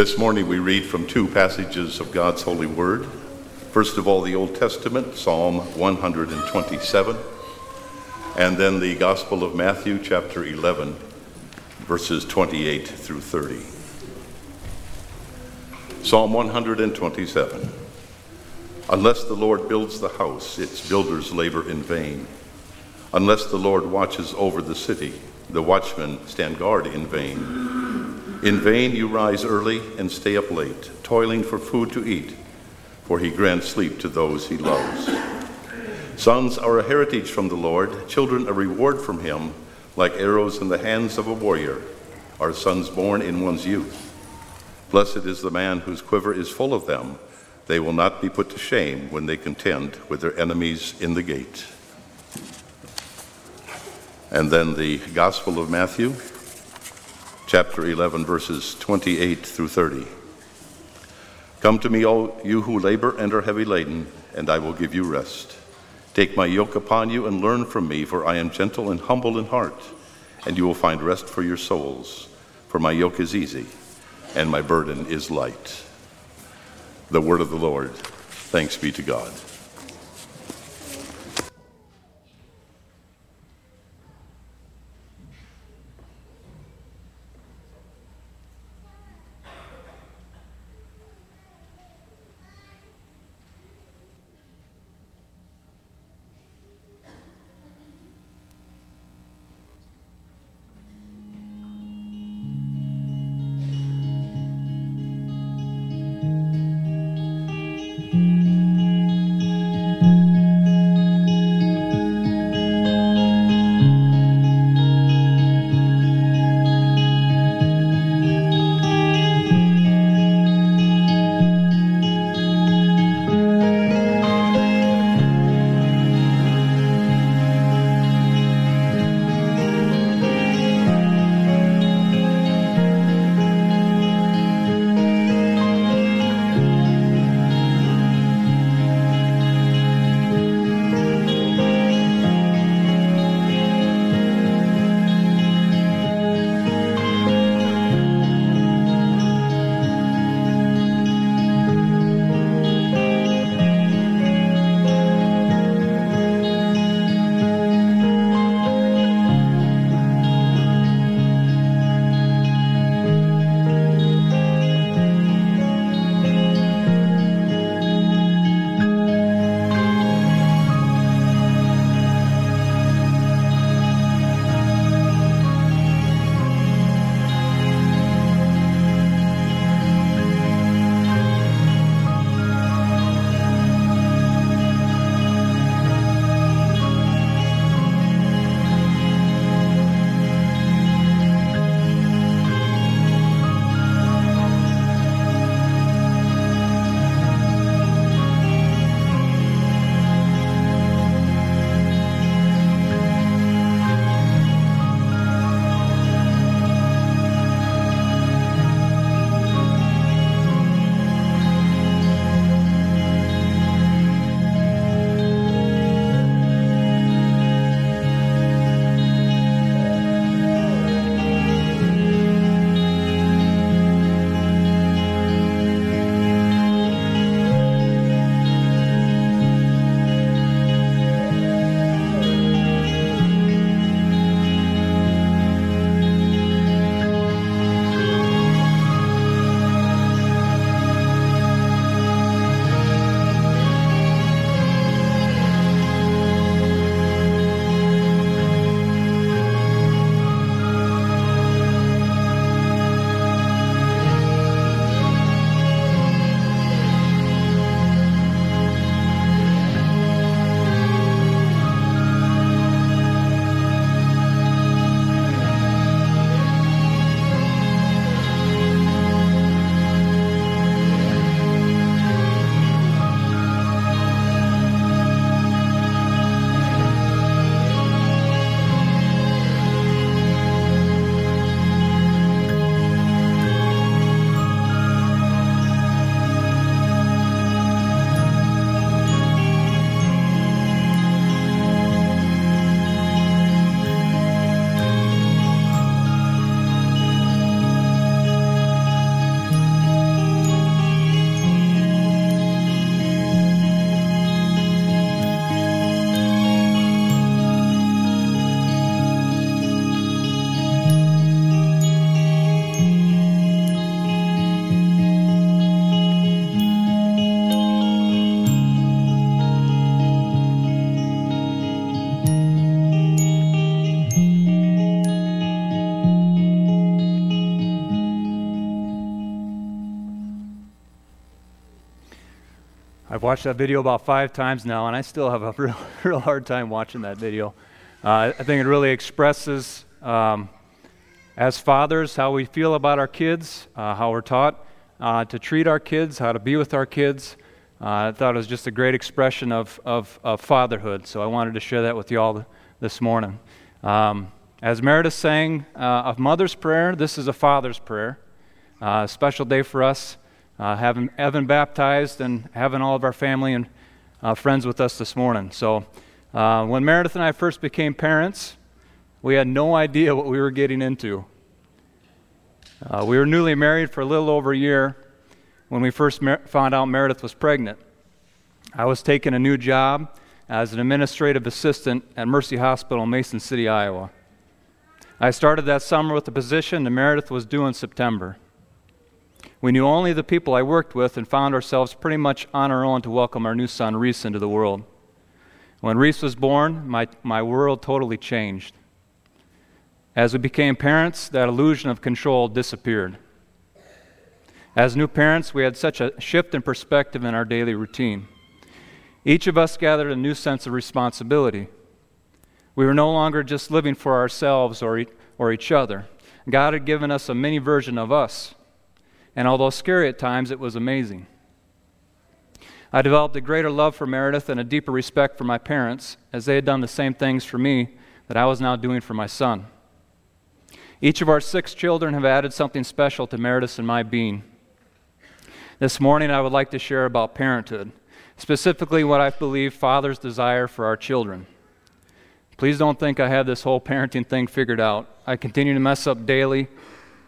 This morning we read from two passages of God's holy word. First of all, the Old Testament, Psalm 127, and then the Gospel of Matthew, chapter 11, verses 28 through 30. Psalm 127. Unless the Lord builds the house, its builders labor in vain. Unless the Lord watches over the city, the watchmen stand guard in vain. In vain you rise early and stay up late, toiling for food to eat, for he grants sleep to those he loves. Sons are a heritage from the Lord, children a reward from him, like arrows in the hands of a warrior, are sons born in one's youth. Blessed is the man whose quiver is full of them. They will not be put to shame when they contend with their enemies in the gate. And then the Gospel of Matthew, chapter 11, verses 28 through 30. Come to me, all you who labor and are heavy laden, and I will give you rest. Take my yoke upon you and learn from me, for I am gentle and humble in heart, and you will find rest for your souls. For my yoke is easy and my burden is light. The word of the Lord. Thanks be to God. I've watched that video about five times now, and I still have a real, real hard time watching that video. Uh, I think it really expresses, um, as fathers, how we feel about our kids, uh, how we're taught uh, to treat our kids, how to be with our kids. Uh, I thought it was just a great expression of, of, of, fatherhood, so I wanted to share that with you all this morning. Um, as Meredith sang uh, of Mother's Prayer, this is a Father's Prayer. Uh, a special day for us, having Evan baptized and having all of our family and friends with us this morning. So, uh, when Meredith and I first became parents, we had no idea what we were getting into. Uh, we were newly married for a little over a year when we first mer- found out Meredith was pregnant. I was taking a new job as an administrative assistant at Mercy Hospital in Mason City, Iowa. I started that summer with the position, and Meredith was due in September. We knew only the people I worked with and found ourselves pretty much on our own to welcome our new son, Reese, into the world. When Reese was born, my, my world totally changed. As we became parents, that illusion of control disappeared. As new parents, we had such a shift in perspective in our daily routine. Each of us gathered a new sense of responsibility. We were no longer just living for ourselves or, or each other. God had given us a mini version of us. And although scary at times, it was amazing. I developed a greater love for Meredith and a deeper respect for my parents, as they had done the same things for me that I was now doing for my son. Each of our six children have added something special to Meredith's and my being. This morning, I would like to share about parenthood, specifically what I believe fathers desire for our children. Please don't think I have this whole parenting thing figured out. I continue to mess up daily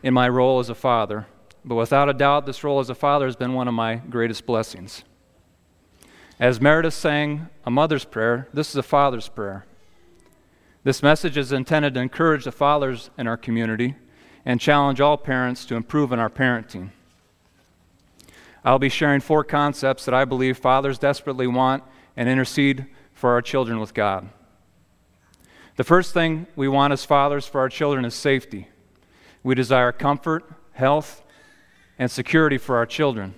in my role as a father, but without a doubt, this role as a father has been one of my greatest blessings. As Meredith sang a mother's prayer, this is a father's prayer. This message is intended to encourage the fathers in our community and challenge all parents to improve in our parenting. I'll be sharing four concepts that I believe fathers desperately want and intercede for our children with God. The first thing we want as fathers for our children is safety. We desire comfort, health, and security for our children.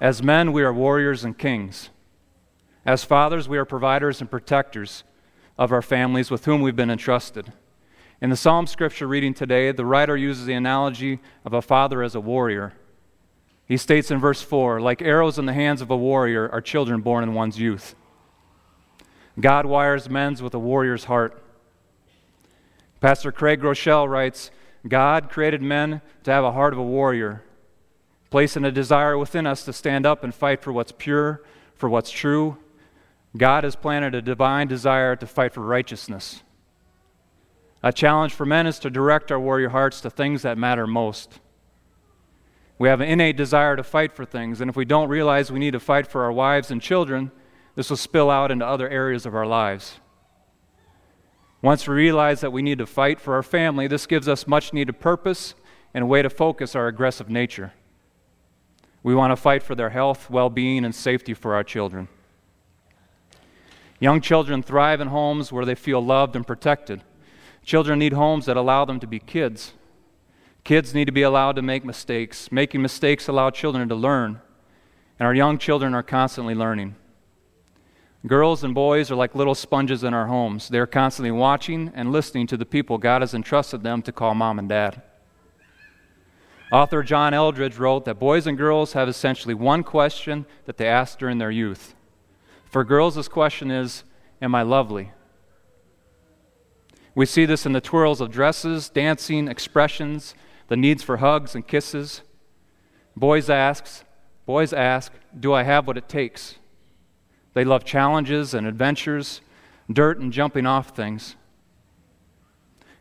As men, we are warriors and kings. As fathers, we are providers and protectors of our families with whom we've been entrusted. In the Psalm scripture reading today, the writer uses the analogy of a father as a warrior. He states in verse 4 like arrows in the hands of a warrior are children born in one's youth. God wires men's with a warrior's heart. Pastor Craig Groeschel writes God created men to have a heart of a warrior placing a desire within us to stand up and fight for what's pure, for what's true. God has planted a divine desire to fight for righteousness. A challenge for men is to direct our warrior hearts to things that matter most. We have an innate desire to fight for things, and if we don't realize we need to fight for our wives and children, this will spill out into other areas of our lives. Once we realize that we need to fight for our family, this gives us much needed purpose and a way to focus our aggressive nature. We want to fight for their health, well being, and safety for our children. Young children thrive in homes where they feel loved and protected. Children need homes that allow them to be kids. Kids need to be allowed to make mistakes. Making mistakes allow children to learn, and our young children are constantly learning. Girls and boys are like little sponges in our homes. They are constantly watching and listening to the people God has entrusted them to call mom and dad. Author John Eldredge wrote that boys and girls have essentially one question that they ask during their youth. For girls, this question is Am I lovely? We see this in the twirls of dresses, dancing, expressions, the needs for hugs and kisses. Boys ask, boys ask, do I have what it takes? They love challenges and adventures, dirt and jumping off things.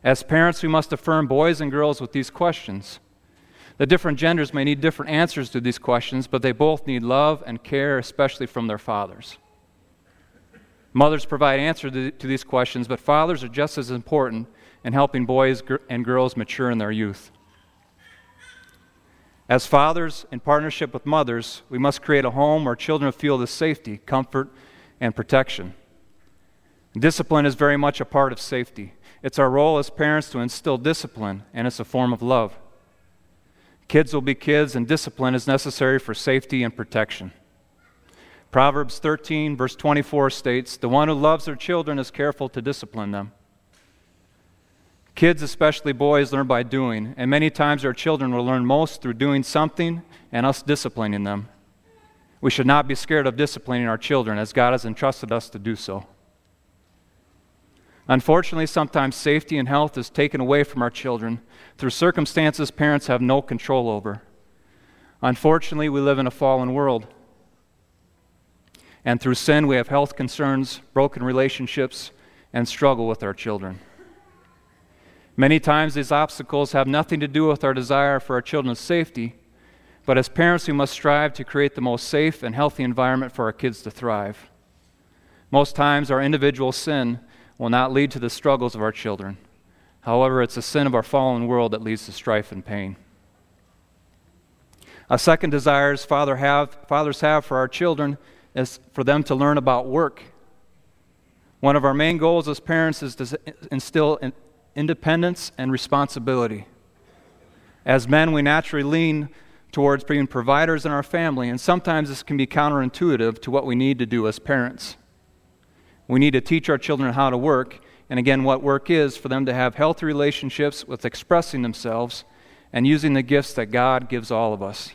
As parents, we must affirm boys and girls with these questions. The different genders may need different answers to these questions, but they both need love and care, especially from their fathers. Mothers provide answers to, these questions, but fathers are just as important in helping boys and girls mature in their youth. As fathers, in partnership with mothers, we must create a home where children feel the safety, comfort, and protection. Discipline is very much a part of safety. It's our role as parents to instill discipline, and it's a form of love. Kids will be kids, and discipline is necessary for safety and protection. Proverbs 13, verse 24 states The one who loves their children is careful to discipline them. Kids, especially boys, learn by doing, and many times our children will learn most through doing something and us disciplining them. We should not be scared of disciplining our children, as God has entrusted us to do so. Unfortunately, sometimes safety and health is taken away from our children through circumstances parents have no control over. Unfortunately, we live in a fallen world. And through sin, we have health concerns, broken relationships, and struggle with our children. Many times, these obstacles have nothing to do with our desire for our children's safety, but as parents, we must strive to create the most safe and healthy environment for our kids to thrive. Most times, our individual sin will not lead to the struggles of our children. However, it's the sin of our fallen world that leads to strife and pain. A second desire father have, fathers have for our children is for them to learn about work. One of our main goals as parents is to instill independence and responsibility. As men, we naturally lean towards being providers in our family, and sometimes this can be counterintuitive to what we need to do as parents. We need to teach our children how to work, and again, what work is for them to have healthy relationships with expressing themselves and using the gifts that God gives all of us.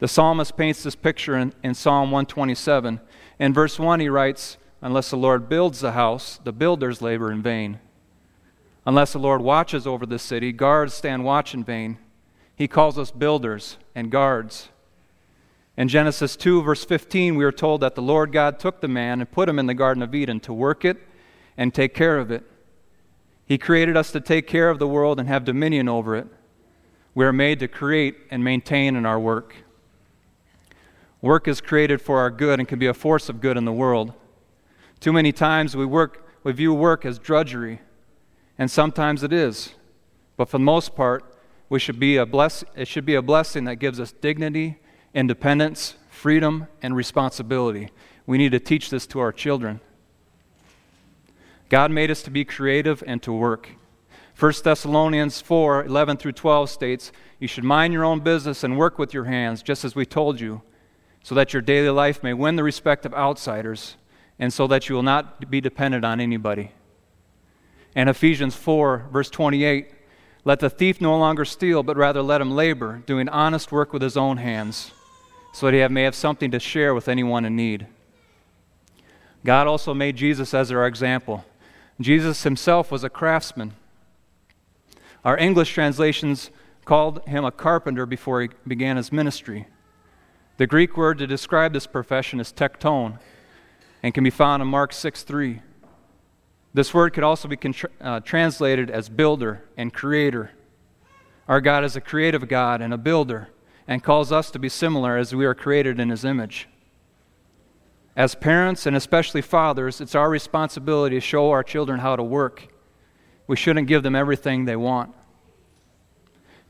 The psalmist paints this picture in, in Psalm 127. In verse 1, he writes, Unless the Lord builds the house, the builders labor in vain. Unless the Lord watches over the city, guards stand watch in vain. He calls us builders and guards. In Genesis 2, verse 15, we are told that the Lord God took the man and put him in the Garden of Eden to work it and take care of it. He created us to take care of the world and have dominion over it. We are made to create and maintain in our work. Work is created for our good and can be a force of good in the world. Too many times we, work, we view work as drudgery, and sometimes it is. But for the most part, we should be a bless, it should be a blessing that gives us dignity independence, freedom, and responsibility. We need to teach this to our children. God made us to be creative and to work. 1 Thessalonians 4 11 through 12 states, You should mind your own business and work with your hands, just as we told you, so that your daily life may win the respect of outsiders, and so that you will not be dependent on anybody. And Ephesians 4, verse 28, Let the thief no longer steal, but rather let him labor, doing honest work with his own hands so that he may have something to share with anyone in need. God also made Jesus as our example. Jesus himself was a craftsman. Our English translations called him a carpenter before he began his ministry. The Greek word to describe this profession is tekton and can be found in Mark 6 3. This word could also be uh, translated as builder and creator. Our God is a creative God and a builder and calls us to be similar as we are created in His image. As parents, and especially fathers, it's our responsibility to show our children how to work. We shouldn't give them everything they want.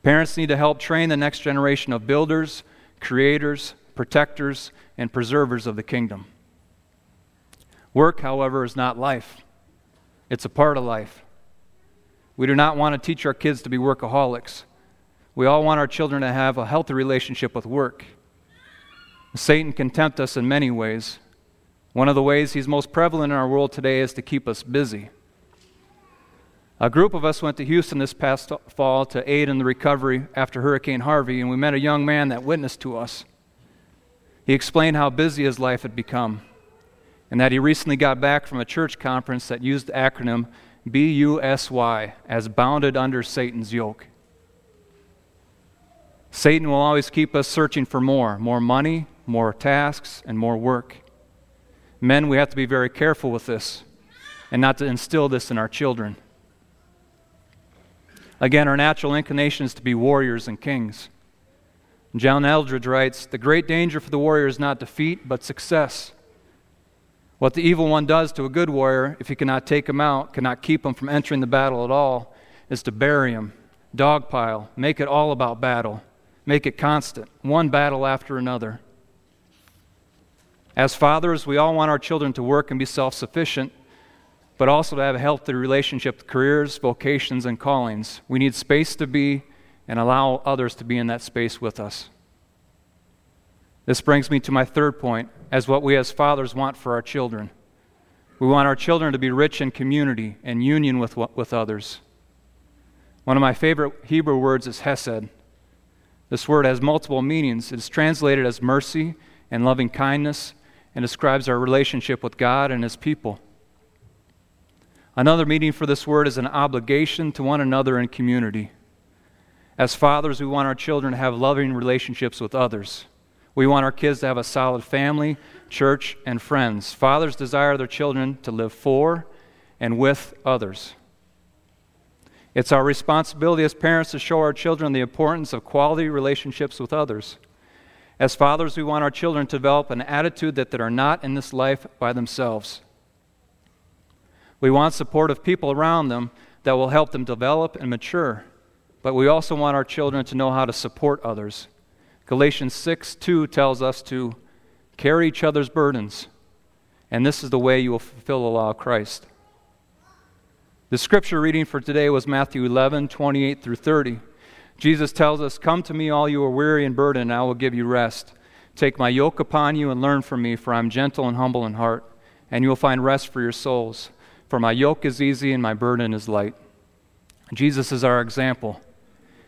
Parents need to help train the next generation of builders, creators, protectors, and preservers of the kingdom. Work, however, is not life, it's a part of life. We do not want to teach our kids to be workaholics. We all want our children to have a healthy relationship with work. Satan can tempt us in many ways. One of the ways he's most prevalent in our world today is to keep us busy. A group of us went to Houston this past fall to aid in the recovery after Hurricane Harvey, and we met a young man that witnessed to us. He explained how busy his life had become, and that he recently got back from a church conference that used the acronym BUSY as Bounded Under Satan's Yoke. Satan will always keep us searching for more more money, more tasks, and more work. Men, we have to be very careful with this and not to instill this in our children. Again, our natural inclination is to be warriors and kings. John Eldredge writes The great danger for the warrior is not defeat, but success. What the evil one does to a good warrior, if he cannot take him out, cannot keep him from entering the battle at all, is to bury him, dogpile, make it all about battle make it constant, one battle after another. As fathers, we all want our children to work and be self sufficient, but also to have a healthy relationship with careers, vocations, and callings. We need space to be and allow others to be in that space with us. This brings me to my third point as what we as fathers want for our children. We want our children to be rich in community and union with, with others. One of my favorite Hebrew words is hesed. This word has multiple meanings. It is translated as mercy and loving kindness and describes our relationship with God and His people. Another meaning for this word is an obligation to one another in community. As fathers, we want our children to have loving relationships with others. We want our kids to have a solid family, church, and friends. Fathers desire their children to live for and with others. It's our responsibility as parents to show our children the importance of quality relationships with others. As fathers, we want our children to develop an attitude that they are not in this life by themselves. We want supportive people around them that will help them develop and mature, but we also want our children to know how to support others. Galatians 6 2 tells us to carry each other's burdens, and this is the way you will fulfill the law of Christ. The scripture reading for today was Matthew 11 28 through 30. Jesus tells us, Come to me, all you are weary and burdened, and I will give you rest. Take my yoke upon you and learn from me, for I am gentle and humble in heart, and you will find rest for your souls. For my yoke is easy and my burden is light. Jesus is our example,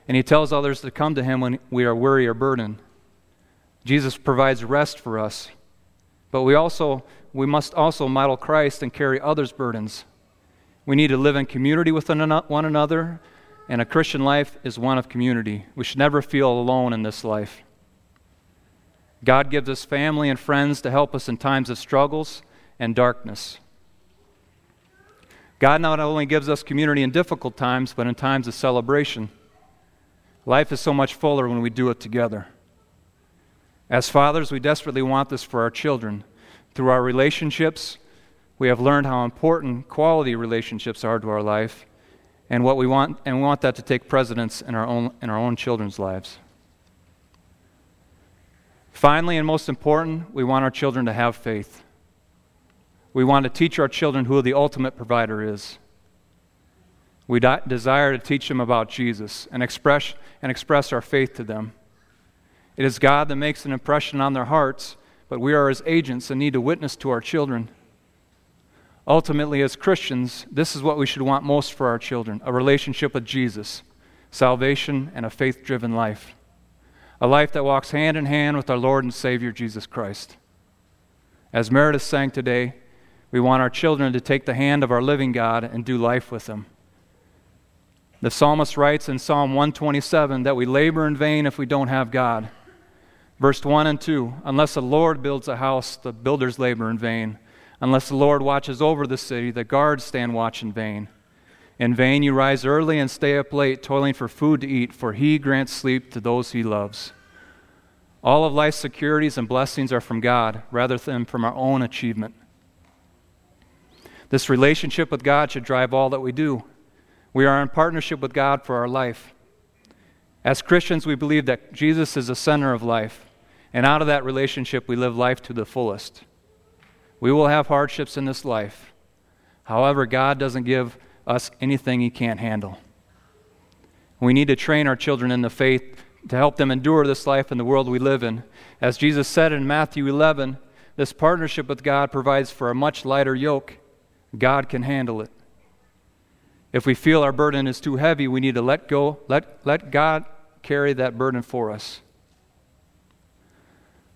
and he tells others to come to him when we are weary or burdened. Jesus provides rest for us, but we also we must also model Christ and carry others' burdens. We need to live in community with one another, and a Christian life is one of community. We should never feel alone in this life. God gives us family and friends to help us in times of struggles and darkness. God not only gives us community in difficult times, but in times of celebration. Life is so much fuller when we do it together. As fathers, we desperately want this for our children. Through our relationships, we have learned how important quality relationships are to our life, and what we want, and we want that to take precedence in our own, in our own children's lives. Finally, and most important, we want our children to have faith. We want to teach our children who the ultimate provider is. We desire to teach them about Jesus and express, and express our faith to them. It is God that makes an impression on their hearts, but we are His agents and need to witness to our children. Ultimately, as Christians, this is what we should want most for our children a relationship with Jesus, salvation, and a faith driven life. A life that walks hand in hand with our Lord and Savior Jesus Christ. As Meredith sang today, we want our children to take the hand of our living God and do life with Him. The psalmist writes in Psalm 127 that we labor in vain if we don't have God. Verse 1 and 2 Unless the Lord builds a house, the builders labor in vain. Unless the Lord watches over the city, the guards stand watch in vain. In vain you rise early and stay up late, toiling for food to eat, for He grants sleep to those He loves. All of life's securities and blessings are from God rather than from our own achievement. This relationship with God should drive all that we do. We are in partnership with God for our life. As Christians, we believe that Jesus is the center of life, and out of that relationship, we live life to the fullest. We will have hardships in this life. However, God doesn't give us anything He can't handle. We need to train our children in the faith to help them endure this life in the world we live in. As Jesus said in Matthew 11, this partnership with God provides for a much lighter yoke God can handle it. If we feel our burden is too heavy, we need to let go, let, let God carry that burden for us.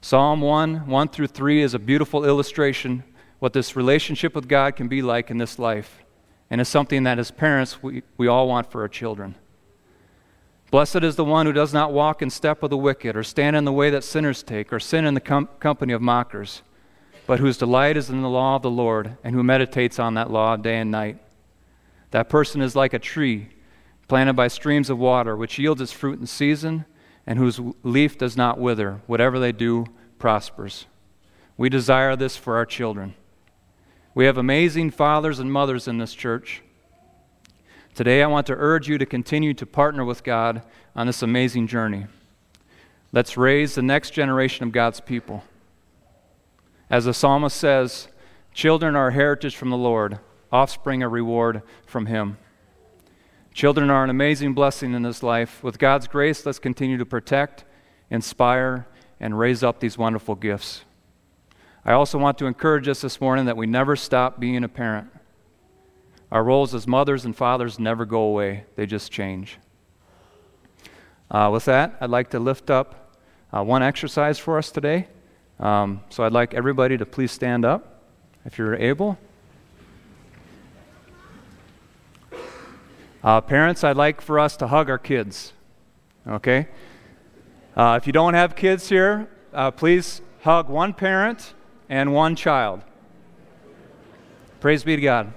Psalm 1, 1 through 3 is a beautiful illustration what this relationship with God can be like in this life. And is something that as parents we, we all want for our children. Blessed is the one who does not walk in step with the wicked, or stand in the way that sinners take, or sin in the com- company of mockers but whose delight is in the law of the Lord, and who meditates on that law day and night. That person is like a tree planted by streams of water, which yields its fruit in season, and whose leaf does not wither. Whatever they do prospers. We desire this for our children. We have amazing fathers and mothers in this church. Today, I want to urge you to continue to partner with God on this amazing journey. Let's raise the next generation of God's people. As the psalmist says, children are a heritage from the Lord, offspring a reward from Him. Children are an amazing blessing in this life. With God's grace, let's continue to protect, inspire, and raise up these wonderful gifts. I also want to encourage us this morning that we never stop being a parent. Our roles as mothers and fathers never go away, they just change. Uh, with that, I'd like to lift up uh, one exercise for us today. Um, so I'd like everybody to please stand up if you're able. Uh, parents, I'd like for us to hug our kids. Okay? Uh, if you don't have kids here, uh, please hug one parent and one child. Praise be to God.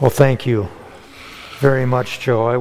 Well, thank you very much, Joe. I